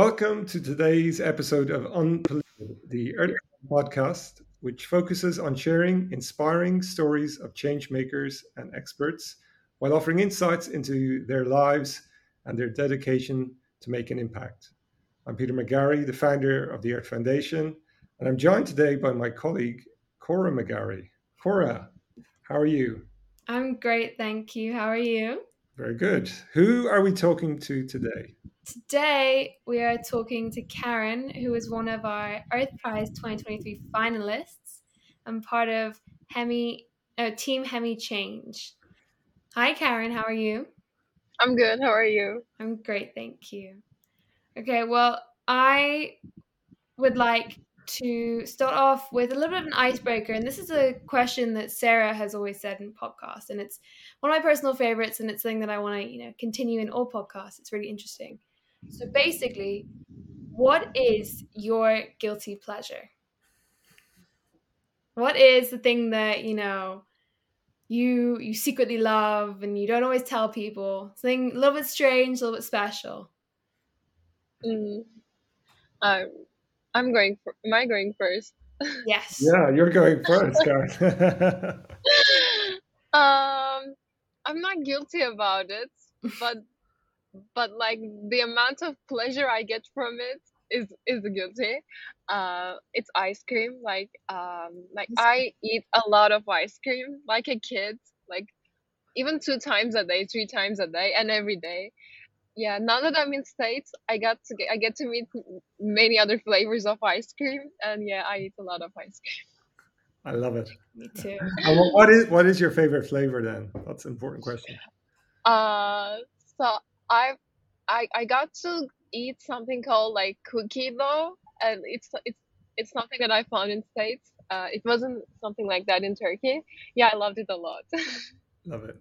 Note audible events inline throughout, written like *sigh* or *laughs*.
Welcome to today's episode of Unpolitical, the Earth podcast, which focuses on sharing inspiring stories of change makers and experts while offering insights into their lives and their dedication to make an impact. I'm Peter McGarry, the founder of the Earth Foundation, and I'm joined today by my colleague, Cora McGarry. Cora, how are you? I'm great, thank you. How are you? Very good. Who are we talking to today? Today, we are talking to Karen, who is one of our Earth Prize 2023 finalists and part of Hemi, uh, Team Hemi Change. Hi, Karen, how are you? I'm good. How are you? I'm great, thank you. Okay, well, I would like to start off with a little bit of an icebreaker. And this is a question that Sarah has always said in podcasts. And it's one of my personal favorites. And it's something that I want to, you know, continue in all podcasts. It's really interesting. So basically, what is your guilty pleasure? What is the thing that, you know, you you secretly love and you don't always tell people? Something a little bit strange, a little bit special. Mm. Um, I'm going. For, am I going first? Yes. Yeah, you're going first, *laughs* Gareth. um, I'm not guilty about it, but but like the amount of pleasure I get from it is is guilty. Uh, it's ice cream. Like um, like I eat a lot of ice cream, like a kid. Like even two times a day, three times a day, and every day yeah now that i'm in states i got to get, i get to meet many other flavors of ice cream and yeah i eat a lot of ice cream I love it. Me too. *laughs* What- what is what is your favorite flavor then? That's an important question. uh so i i i got to eat something called like cookie dough and it's it's it's something that i found in states uh it wasn't something like that in turkey yeah i loved it a lot *laughs* Love it.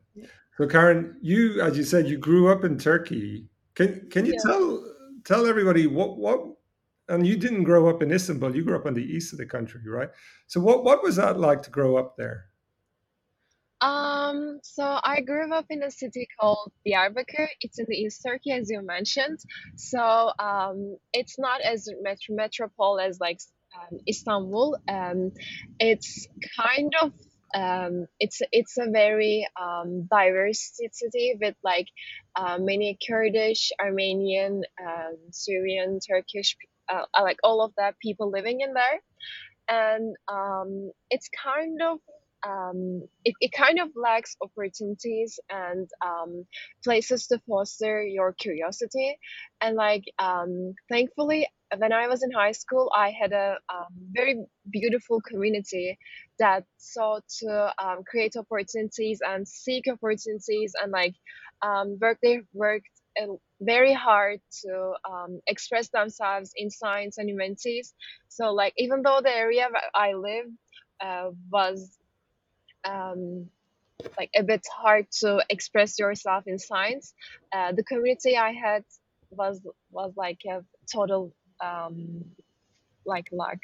So Karen, you as you said, you grew up in Turkey. Can can you Yeah. tell tell everybody what what and you didn't grow up in Istanbul, you grew up on the east of the country, right? So what what was that like to grow up there? Um, so I grew up in a city called Diyarbakir. It's in the East Turkey, as you mentioned. So um, it's not as met- metropole as like um, Istanbul. Um, it's kind of um, it's it's a very um, diverse city with like uh, many Kurdish, Armenian, um, Syrian, Turkish, uh, like all of that people living in there, and um, it's kind of um, it, it kind of lacks opportunities and um, places to foster your curiosity. And like, um, thankfully, when I was in high school, I had a um, very beautiful community that sought to um, create opportunities and seek opportunities and like um, work. They worked uh, very hard to um, express themselves in science and humanities. So like, even though the area where I lived uh, was um, like a bit hard to express yourself in science. Uh, the community I had was was like a total um, like luck.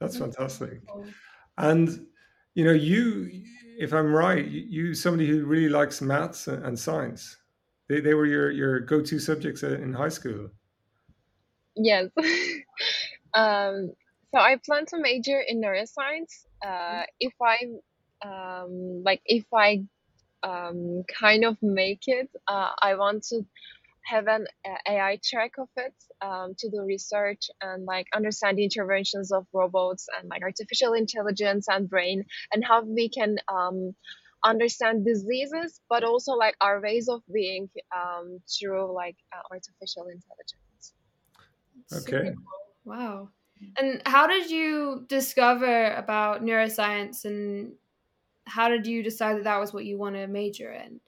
That's fantastic. And you know, you if I'm right, you somebody who really likes maths and, science. They they were your your go-to subjects in high school. Yes. *laughs* um, so I plan to major in neuroscience. Uh, if I um, like, if I um, kind of make it, uh, I want to have an uh, AI track of it um, to do research and like understand the interventions of robots and like artificial intelligence and brain and how we can um, understand diseases, but also like our ways of being um, through like uh, artificial intelligence. Super Okay. cool. Wow. And how did you discover about neuroscience and how did you decide that that was what you want to major in?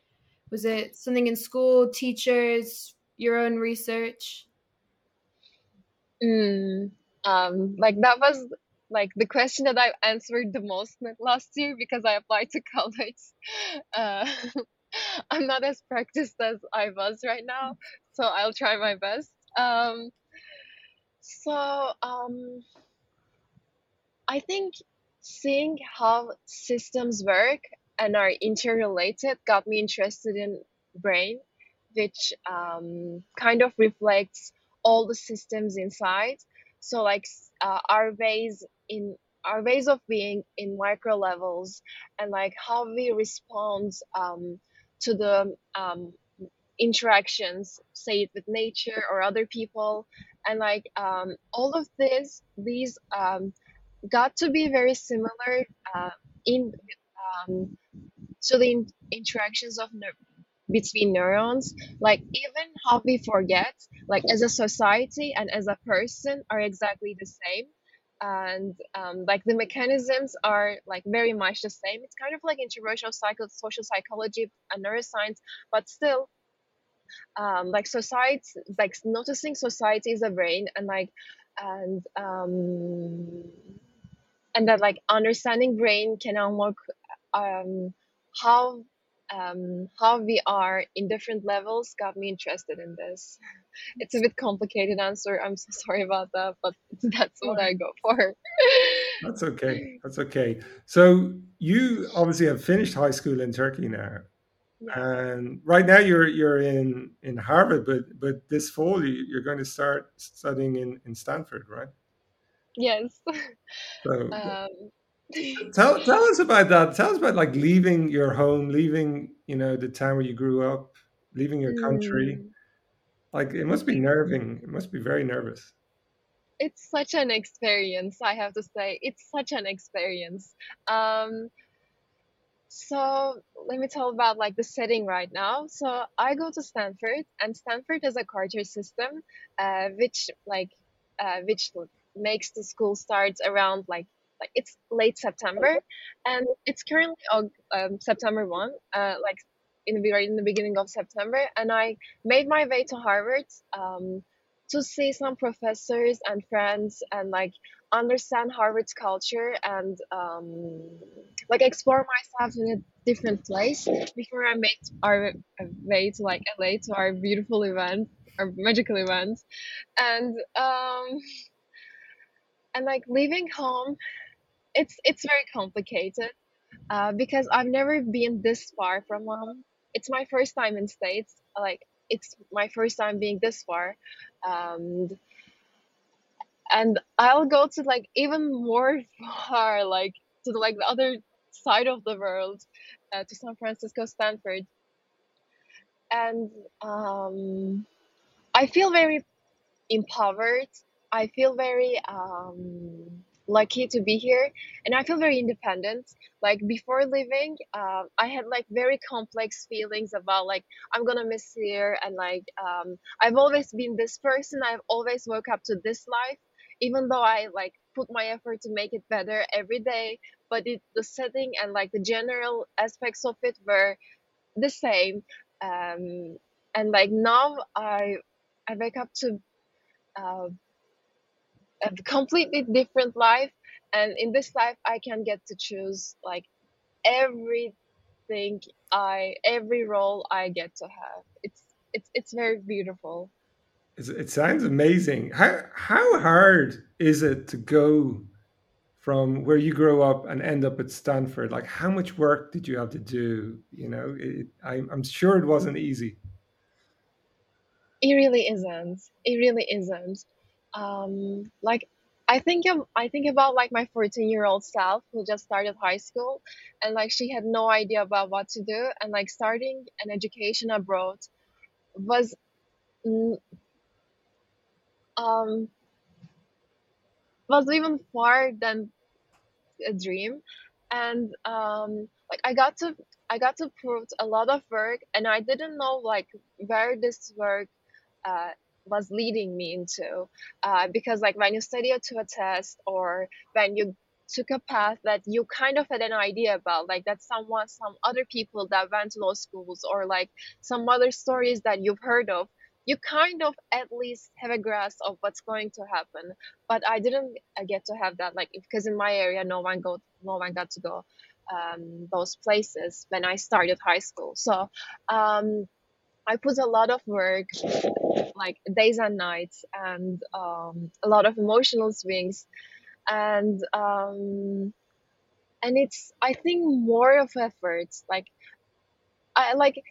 Was it something in school, teachers, your own research? Mm, um, like that was like the question that I answered the most last year because I applied to *laughs* college. Uh, *laughs* I'm not as practiced as I was right now, so I'll try my best. Um, so um, I think seeing how systems work and are interrelated got me interested in brain, which um, kind of reflects all the systems inside. So like uh, our ways in our ways of being in micro levels and like how we respond um, to the um, interactions, say it with nature or other people, and like um, all of this, these um, got to be very similar uh, in um, to the in- interactions of between neurons. Like even how we forget, like as a society and as a person, are exactly the same. And um, like the mechanisms are like very much the same. It's kind of like interracial psycho- social psychology and neuroscience, but still um, like society like noticing society is a brain and like and um and that like understanding brain can unlock um how um how we are in different levels got me interested in this. *laughs* It's a bit complicated answer. I'm so *laughs* sorry about that but *laughs* that's what i go for. That's okay. That's okay. So you obviously have finished high school in Turkey now, and right now you're you're in in Harvard, but but this fall you, you're going to start studying in in Stanford, right? yes *laughs* So um *laughs* tell tell us about that. Tell us about like leaving your home, leaving you know the town where you grew up, leaving your country. mm, Like it must be nerving. It must be very nervous. it's such an experience i have to say it's such an experience um So let me tell about like the setting right now. So I go to Stanford, and Stanford has a quarter system, uh, which like uh, which makes the school starts around like like it's late September, and it's currently um, September one, uh, like in the right in the beginning of September, and I made my way to Harvard um, to see some professors and friends and like understand Harvard's culture and um, like explore myself in a different place before I made our way to like LA to our beautiful event, our magical event, and um, and like leaving home, it's it's very complicated uh, because I've never been this far from home. It's my first time in States. Like it's my first time being this far, um, and I'll go to like even more *laughs* far, like to the like the other side of the world, uh, to San Francisco, Stanford, and um, I feel very empowered. I feel very um, lucky to be here, and I feel very independent. Like before leaving, uh, I had like very complex feelings about like I'm gonna miss here, and like um, I've always been this person. I've always woke up to this life, even though I like put my effort to make it better every day. But it, the setting and like the general aspects of it were the same. Um, and like now, I I wake up to uh, a completely different life and in this life i can get to choose like everything i every role i get to have it's it's it's very beautiful it sounds amazing. How how hard is it to go from where you grow up and end up at Stanford? Like how much work did you have to do? You know, it, I, I'm sure it wasn't easy. it really isn't it really isn't um like i think of, i think about like my 14 year old self who just started high school and like she had no idea about what to do and like starting an education abroad was um was even far than a dream. And um like i got to i got to put a lot of work and i didn't know like where this work uh, was leading me into. Uh, because like when you study to a test or when you took a path that you kind of had an idea about like that someone some other people that went to those schools or like some other stories that you've heard of you kind of at least have a grasp of what's going to happen. But i didn't uh, get to have that like because in my area no one go no one got to go um, those places when i started high school. So um, i put a lot of work like days and nights and um, a lot of emotional swings. And um, and it's i think more of effort like i like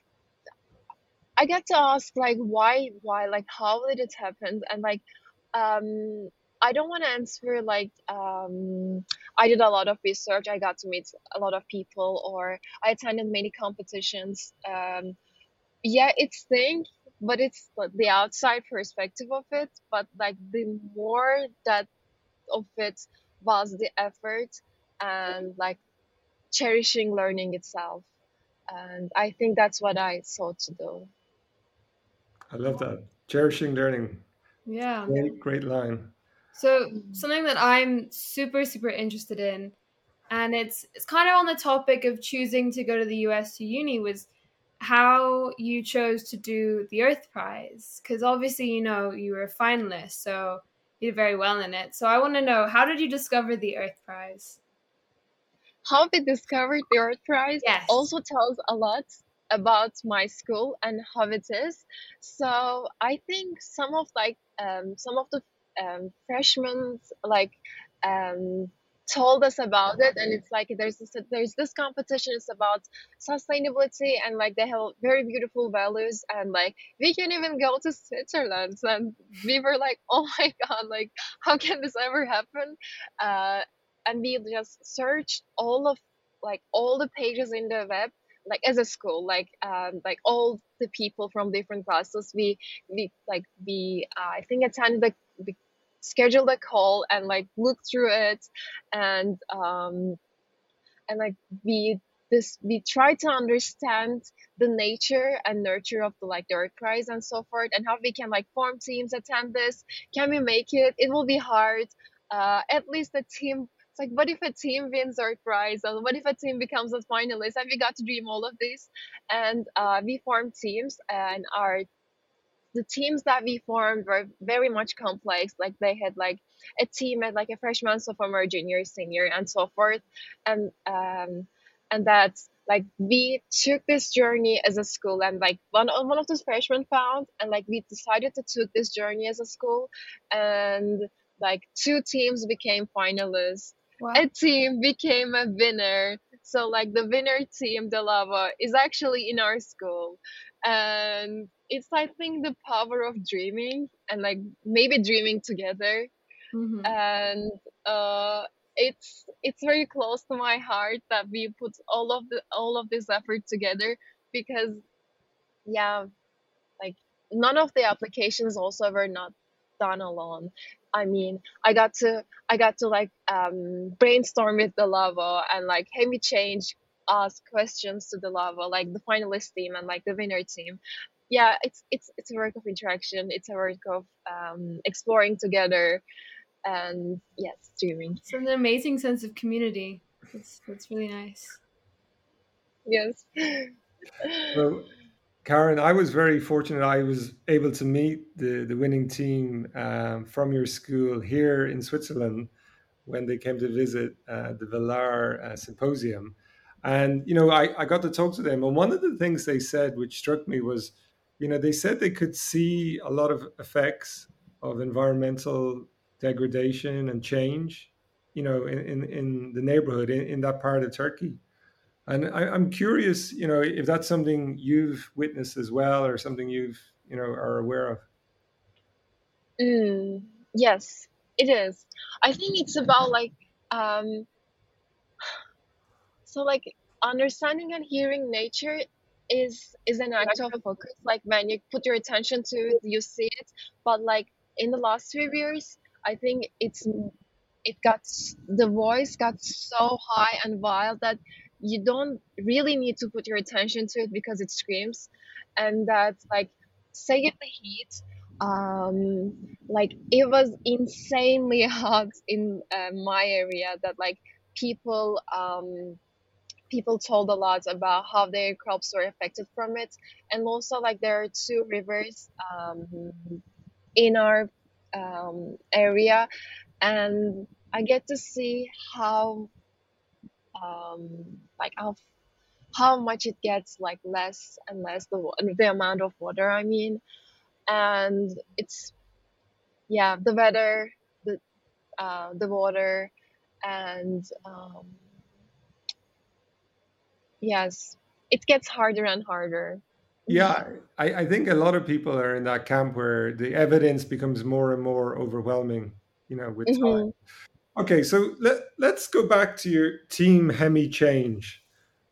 I get to ask like why why like how did it happen? And like um I don't want to answer like um I did a lot of research. I got to meet a lot of people or I attended many competitions. Um yeah it's thing but it's the outside perspective of it. But like the more that of it was the effort and like cherishing learning itself. And I think that's what I sought to do I love that. Cherishing learning. Yeah. Great, great line. So something that I'm super super interested in, and it's it's kind of on the topic of choosing to go to the US to uni was how you chose to do the Earth Prize because obviously you know you were a finalist, so you did very well in it. So I want to know how did you discover the Earth Prize? how we discovered the Earth Prize Yes. also tells a lot about my school and how it is. So I think some of like um, some of the um, freshmen like um, told us about it, and it's like there's this there's this competition. It's about sustainability, and like they have very beautiful values, and like we can even go to Switzerland, and we were like, oh my *laughs* god, like how can this ever happen? Uh, and we just searched all of like all the pages in the web like as a school like um like all the people from different classes we we like we uh, i think attended the we scheduled a call and like looked through it and um and like we this we try to understand the nature and nurture of the like earth prize and so forth and how we can like form teams attend this can we make it? It will be hard. Uh at least the team it's like what if a team wins our Prize? Or what if a team becomes a finalist? And we got to dream all of this. And uh, we formed teams and our the teams that we formed were very much complex. Like they had like a team at like a freshman sophomore junior senior and so forth. And um and that's like we took this journey as a school. And like one, one of those freshmen found and like we decided to took this journey as a school. And like two teams became finalists Wow. a team became a winner. So like the winner team, the lava, is actually in our school. And it's I think the power of dreaming and like maybe dreaming together. Mhm. And uh it's it's very close to my heart that we put all of the all of this effort together because yeah, like none of the applications also were not done alone. I mean, I got to I got to like um, brainstorm with the lava and like hey we change ask questions to the lava like the finalist team and like the winner team. Yeah, it's it's it's a work of interaction. It's a work of um, exploring together and yes, streaming. It's an amazing sense of community. That's that's really nice. Yes. Well, Karen, I was very fortunate. I was able to meet the, the winning team um, from your school here in Switzerland when they came to visit uh, the Villars uh, Symposium. And, you know, I, I got to talk to them. And one of the things they said, which struck me, was, you know, they said they could see a lot of effects of environmental degradation and change, you know, in, in, in the neighborhood, in, in that part of Turkey. And I, I'm curious, you know, if that's something you've witnessed as well, or something you've, you know, are aware of. Mm, yes, it is. I think it's about like um *sighs* so like understanding and hearing nature is is an act of focus. Like when you put your attention to it, you see it. But like in the last few years, I think it's it got the voice got so high and wild that you don't really need to put your attention to it because it screams, and that like say the heat. Um, like it was insanely *laughs* hot in uh, my area that like people um people told a lot about how their crops were affected from it and also like there are two rivers um, in our um, area and i get to see how um, like how how much it gets like less and less the, the amount of water i mean. And it's yeah the weather the uh, the water and um, yes it gets harder and harder. Yeah, I, I think a lot of people are in that camp where the evidence becomes more and more overwhelming, you know, with time. Okay, so let, let's go back to your team Hemi change.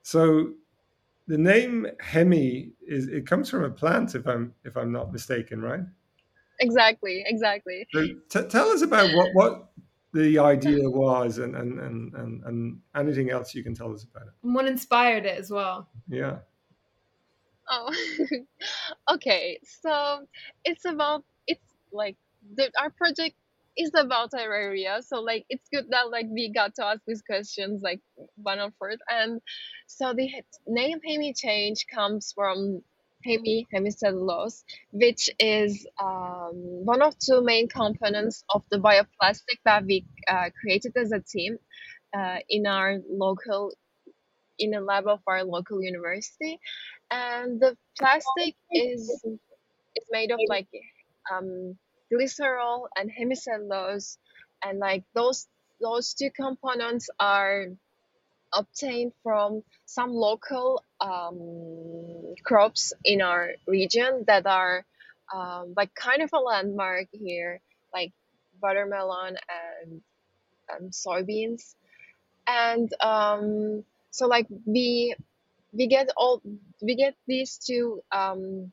So the name Hemi is it comes from a plant if I'm if I'm not mistaken, right? Exactly, exactly. So t- tell us about what what the idea was and and, and and and anything else you can tell us about it. And what inspired it as well? Yeah. Oh, *laughs* okay. So it's about it's like the our project is about our area. So like it's good that like we got to ask these questions like one on first. And so the name Hemi change comes from hemi hemicellulose, which is um, one of two main components of the bioplastic that we uh, created as a team uh, in our local in a lab of our local university and the plastic is is made of like um, glycerol and hemicellulose and like those those two components are obtained from some local um, crops in our region that are um, like kind of a landmark here like watermelon and um, soybeans. And um, so like we we get all we get these two um,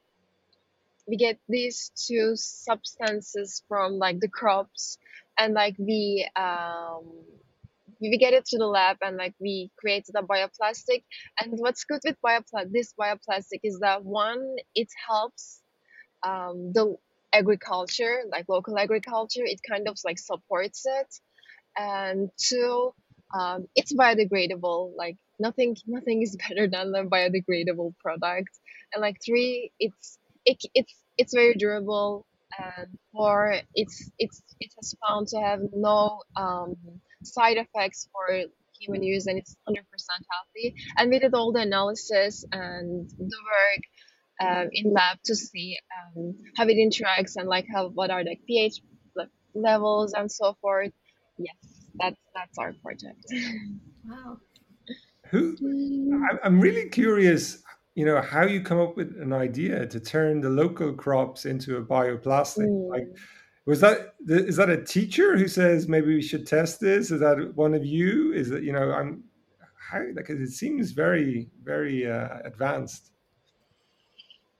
we get these two substances from like the crops and like we um we get it to the lab and like we created a bioplastic. And what's good with bioplastic this bioplastic is that one it helps um the agriculture like local agriculture it kind of like supports it. And two um, it's biodegradable like nothing nothing is *laughs* better than a biodegradable product. And like three it's it, it's it's very durable and for it's it's it has found to have no um, side effects for human use and it's 100% healthy and we did all the analysis and the work um, in lab to see um, how it interacts and like how what are the pH levels and so forth. Yes, that's that's our project. *laughs* Wow. Who Mm, I'm really curious, you know, how you come up with an idea to turn the local crops into a bioplastic. Like, mm. was that is that a teacher who says maybe we should test this? Is that one of you? Is it you know I'm how like it seems very very uh, advanced.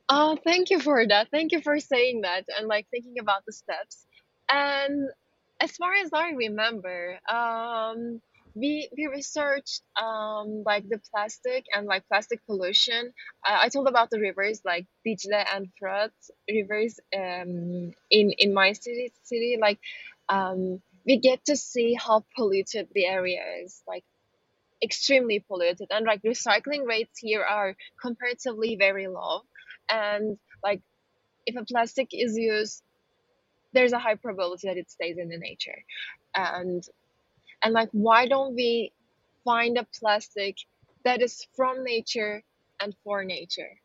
Oh, thank you for that. Thank you for saying that and like thinking about the steps. And as far as I remember, um, we we researched um like the plastic and like plastic pollution. I, I told about the rivers like Dicle and Fırat rivers um in in my city city like um we get to see how polluted the area is like extremely polluted. And like recycling rates here are comparatively very low. And like if a plastic is used there's a high probability that it stays in the nature. And and like why don't we find a plastic that is from nature and for nature?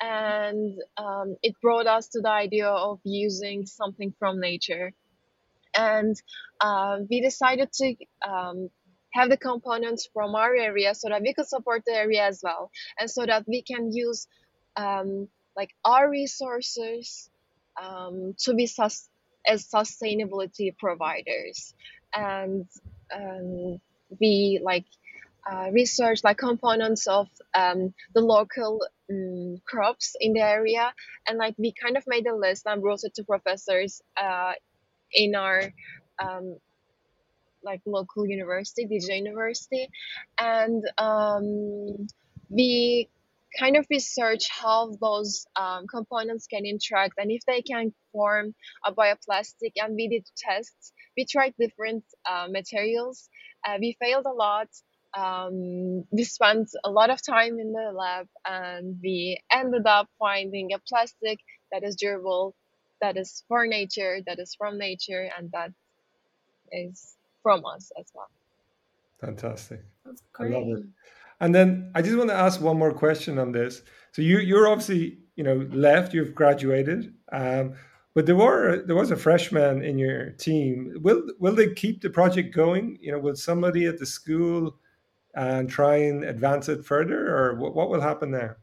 And um, it brought us to the idea of using something from nature. And um, we decided to um, have the components from our area so that we could support the area as well. And so that we can use um, like our resources um, to be sus- as sustainability providers. And um, we like uh, research like components of um, the local um, crops in the area. And like we kind of made a list and brought it to professors uh, in our um, like local university, Dicle University, and um, we kind of research how those um, components can interact and if they can form a bioplastic. And we did tests. We tried different uh, materials. Uh, we failed a lot. Um, we spent a lot of time in the lab, and we ended up finding a plastic that is durable, that is for nature, that is from nature, and that is from us as well. Fantastic. That's I love it. And then I just want to ask one more question on this. So you you're obviously you know left. You've graduated, um, but there were there was a freshman in your team. Will will they keep the project going? You know, will somebody at the school and try and advance it further, or what, what will happen there?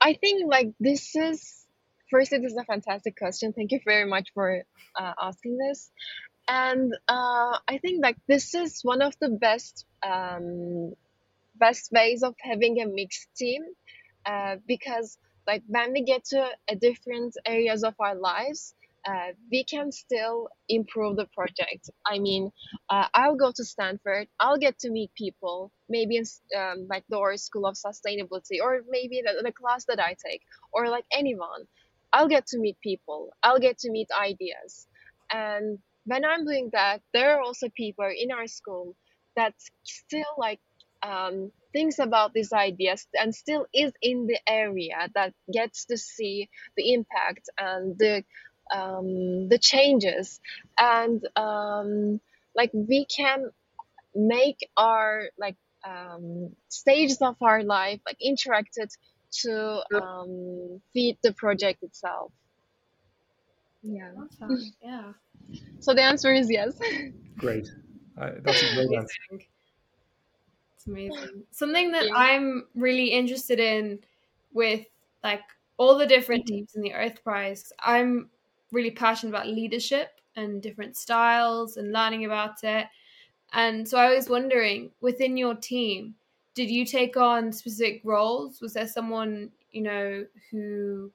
I think like this is firstly this is a fantastic question. Thank you very much for uh, asking this. And uh, I think like this is one of the best um, best ways of having a mixed team uh, because like when we get to a different areas of our lives uh, we can still improve the project. I mean, uh, I'll go to Stanford. I'll get to meet people, maybe in um, like the School of Sustainability, or maybe the, the class that I take, or like anyone. I'll get to meet people. I'll get to meet ideas. And when I'm doing that, there are also people in our school that still like um, thinks about these ideas and still is in the area that gets to see the impact and the um, the changes. And um, like we can make our like um, stages of our life like interacted to um, feed the project itself. Yeah. Awesome. yeah. So the answer is yes. *laughs* Great. Uh, that's a great answer it's amazing something that yeah. i'm really interested in with like all the different mm-hmm. teams in the earth prize i'm really passionate about leadership and different styles and learning about it. And so I was wondering, within your team, did you take on specific roles? Was there someone, you know, who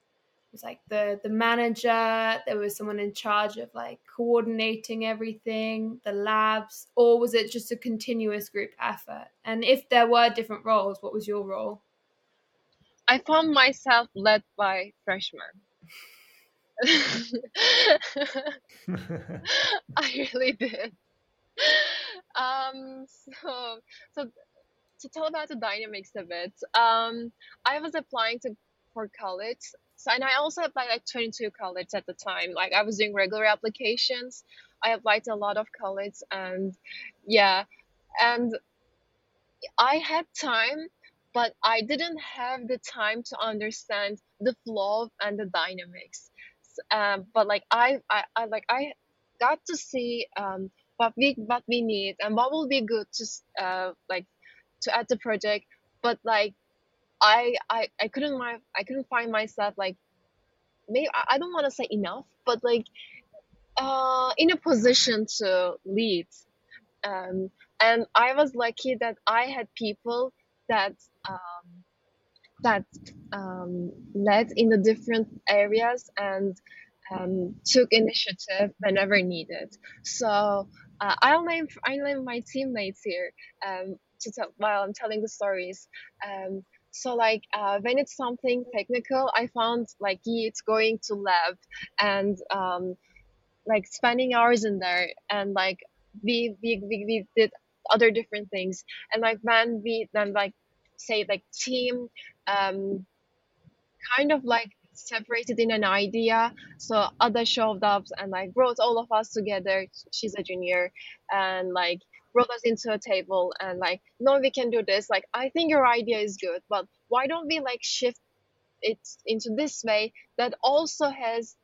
was like the the manager, there was someone in charge of like coordinating everything, the labs, or was it just a continuous group effort? And if there were different roles, what was your role? I found myself led by freshmen. *laughs* I really did. Um, so, so to tell about the dynamics of it, um, I was applying to for college, so, and I also applied like 22 colleges at the time. Like I was doing regular applications. I applied to a lot of colleges and yeah, and I had time but I didn't have the time to understand the flow and the dynamics um, but like I, I, I like I got to see um, what we what we need and what will be good to uh, like to add the project but like I I, I couldn't I couldn't find myself like maybe I don't want to say enough but like uh, in a position to lead um, and I was lucky that I had people that um, that um, led in the different areas and um, took initiative whenever needed. So uh, I'll name I'll name my teammates here um, to tell while I'm telling the stories. Um, so like uh, when it's something technical, I found like it's going to lab and um, like spending hours in there and like we, we, we, we did other different things and like when we then like say like team um, kind of like separated in an idea. So Ada showed up and like brought all of us together. She's a junior and like brought us into a table and like, no, we can do this. Like, I think your idea is good, but why don't we like shift it into this way that also has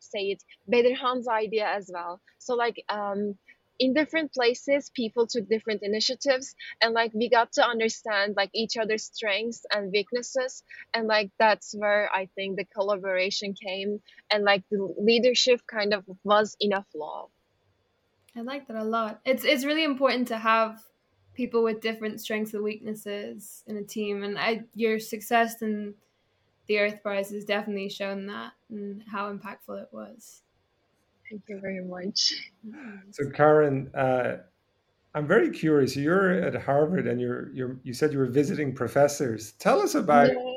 say it better Bedirhan's idea as well. So like um in different places people took different initiatives and like we got to understand like each other's strengths and weaknesses and like that's where i think the collaboration came and like the leadership kind of was a flow i like that a lot it's it's really important to have people with different strengths and weaknesses in a team and i your success in the earth prize has definitely shown that and how impactful it was Thank you very much. So, Karen, uh, I'm very curious. You're at Harvard, and you're you're you said you were visiting professors. Tell us about yeah.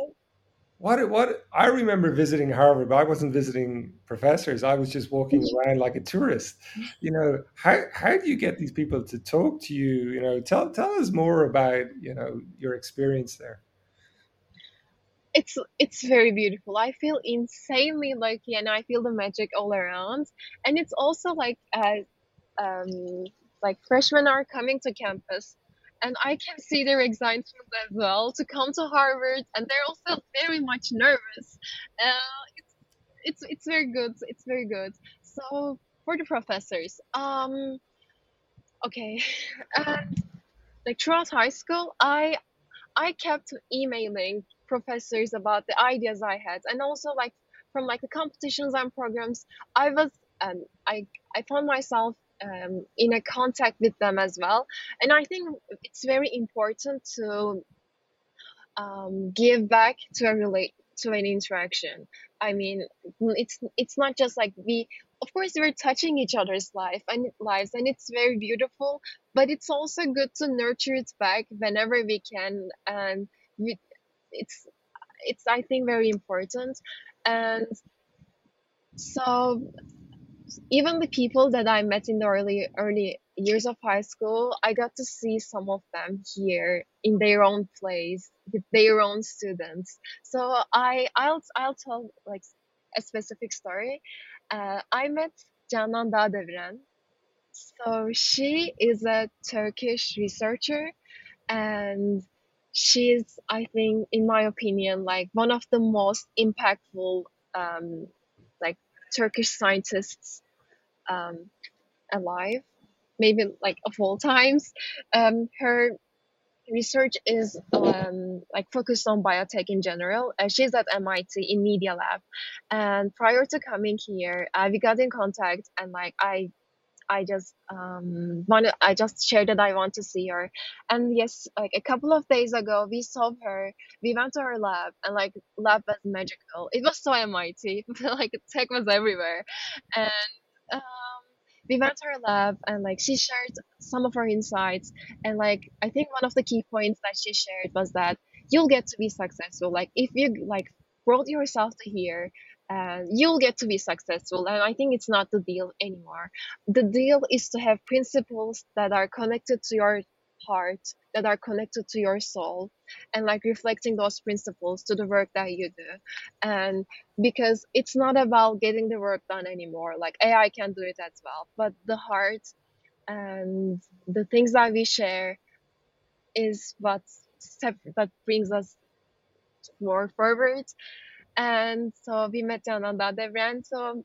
What what I remember visiting Harvard, but I wasn't visiting professors. I was just walking around like a tourist. You know, how how do you get these people to talk to you? You know, tell tell us more about you know your experience there it's it's very beautiful. I feel insanely lucky, and I feel the magic all around. And it's also like uh, um, like freshmen are coming to campus, and I can see their excitement as well to come to Harvard, and they're also very much nervous. Uh, it's it's it's very good. It's very good. So for the professors, um, okay, *laughs* and like throughout high school, I I kept emailing professors about the ideas I had, and also like from like the competitions and programs, I was um, I I found myself um, in a contact with them as well, and I think it's very important to um, give back to a relate to an interaction. I mean, it's it's not just like we. Of course, we're touching each other's life and lives, and it's very beautiful. But it's also good to nurture it back whenever we can, and we, it's it's I think very important. And so even the people that I met in the early early years of high school, I got to see some of them here in their own place with their own students. So I I'll I'll tell like a specific story. Uh, I met Canan Dağdeviren. So she is a Turkish researcher and she's I think in my opinion like one of the most impactful um, like Turkish scientists um, alive, maybe like of all times. Um, her research is um, like focused on biotech in general. Uh, she's at MIT in Media Lab, and prior to coming here, uh, we got in contact, and like I I just um wanted I just shared that I want to see her. And yes, like a couple of days ago we saw her. We went to her lab and like lab was magical. It was so MIT. *laughs* like tech was everywhere. And um we went to her lab and like she shared some of her insights and like I think one of the key points that she shared was that you'll get to be successful. Like if you like brought yourself to here and you'll get to be successful and i think it's not the deal anymore. The deal is to have principles that are connected to your heart that are connected to your soul and like reflecting those principles to the work that you do. And because it's not about getting the work done anymore like ai can do it as well but the heart and the things that we share is what that brings us more forward and so we met Canan Dağdeviren. So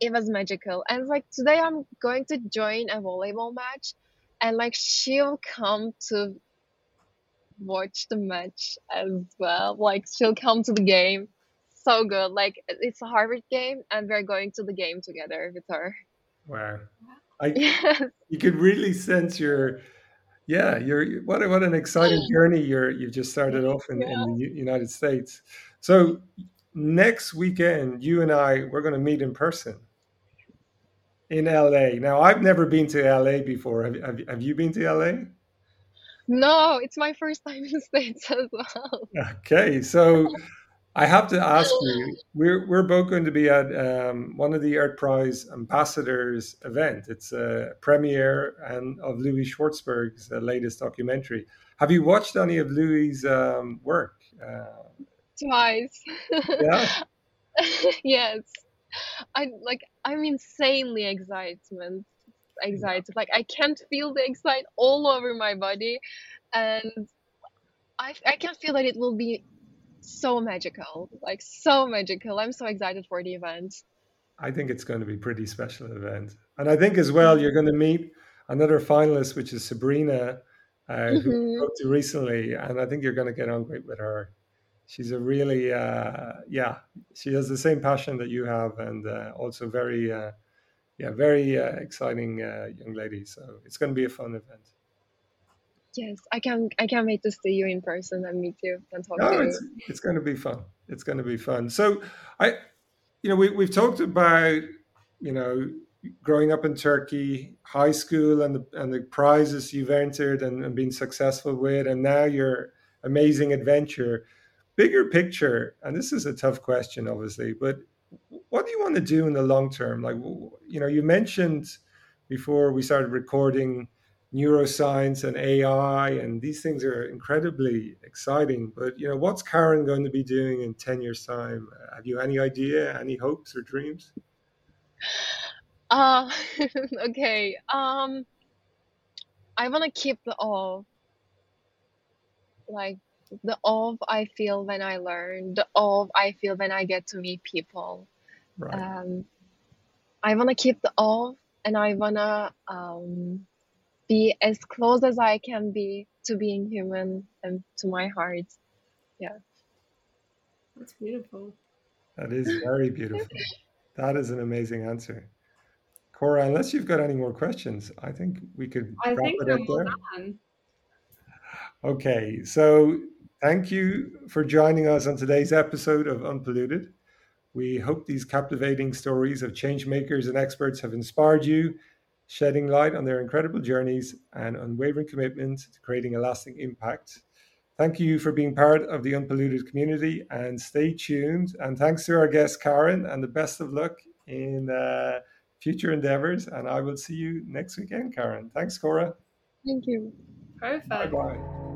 it was magical. And like today, I'm going to join a volleyball match, and like she'll come to watch the match as well. Like she'll come to the game. So good. Like it's a Harvard game, and we're going to the game together with her. Wow. I, *laughs* yes. You could really sense your yeah, you're what what an exciting *gasps* journey you're you've just started off in, yeah. in the United States. So next weekend, you and I we're going to meet in person in LA. Now, I've never been to LA before. Have, have, have you been to LA? No, it's my first time in the States as well. Okay, so I have to ask you, we're, we're both going to be at um, one of the Earth Prize Ambassadors event. It's a premiere and of Louis Schwartzberg's uh, latest documentary. Have you watched any of Louis's um, work? Uh, Twice. Yeah. *laughs* yes. I like I'm insanely excitement excited. Like I can't feel the excitement all over my body and I I can feel that it will be so magical. Like so magical. I'm so excited for the event. I think it's going to be a pretty special event. And I think as well you're going to meet another finalist which is Sabrina uh, mm-hmm. who spoke to recently and I think you're going to get on great with her she's a really uh, yeah she has the same passion that you have and uh, also very uh, yeah very uh, exciting uh, young lady. So it's going to be a fun event. Yes i can i can't wait to see you in person and meet you and talk no, to it's, you. it's going to be fun. It's going to be fun. So i you know we, we've talked about you know growing up in turkey high school and the, and the prizes you've entered and, and been successful with and now your amazing adventure bigger picture, and this is a tough question, obviously, but what do you want to do in the long term? Like, you know, you mentioned before we started recording neuroscience and AI, and these things are incredibly exciting. But you know, what's Karen going to be doing in ten years' time? Have you any idea? Any hopes or dreams? Uh, *laughs* okay. Um, I want to keep the awe, like the awe I feel when I learn, the awe I feel when I get to meet people. Right. Um, I want to keep the awe and I want to um, be as close as I can be to being human and to my heart. Yeah. That's beautiful. That is *laughs* very beautiful. that is an amazing answer. Cora, unless you've got any more questions, I think we could I wrap think it we're up all there. done. Okay, so thank you for joining us on today's episode of Unpolluted. We hope these captivating stories of change makers and experts have inspired you, shedding light on their incredible journeys and unwavering commitment to creating a lasting impact. Thank you for being part of the Unpolluted community and stay tuned. And thanks to our guest, Karen, and the best of luck in uh, future endeavors. And I will see you next weekend, Karen. Thanks, Cora. Thank you. Perfect. Bye bye.